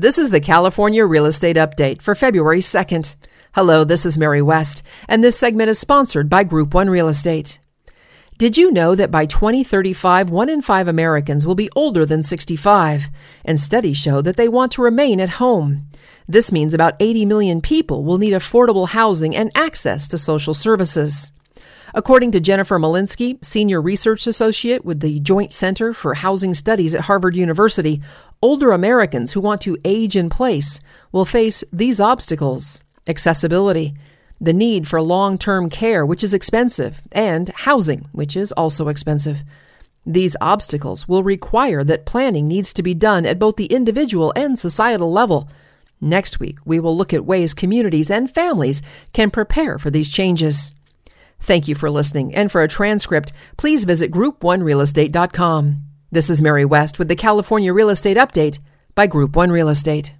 This is the California Real Estate Update for February 2nd. Hello, this is Mary West, and this segment is sponsored by Group One Real Estate. Did you know that by 2035, one in five Americans will be older than 65? And studies show that they want to remain at home. This means about 80 million people will need affordable housing and access to social services. According to Jennifer Molinsky, Senior Research Associate with the Joint Center for Housing Studies at Harvard University, older Americans who want to age in place will face these obstacles accessibility, the need for long term care, which is expensive, and housing, which is also expensive. These obstacles will require that planning needs to be done at both the individual and societal level. Next week, we will look at ways communities and families can prepare for these changes. Thank you for listening, and for a transcript, please visit group1realestate.com. This is Mary West with the California Real Estate Update by Group One Real Estate.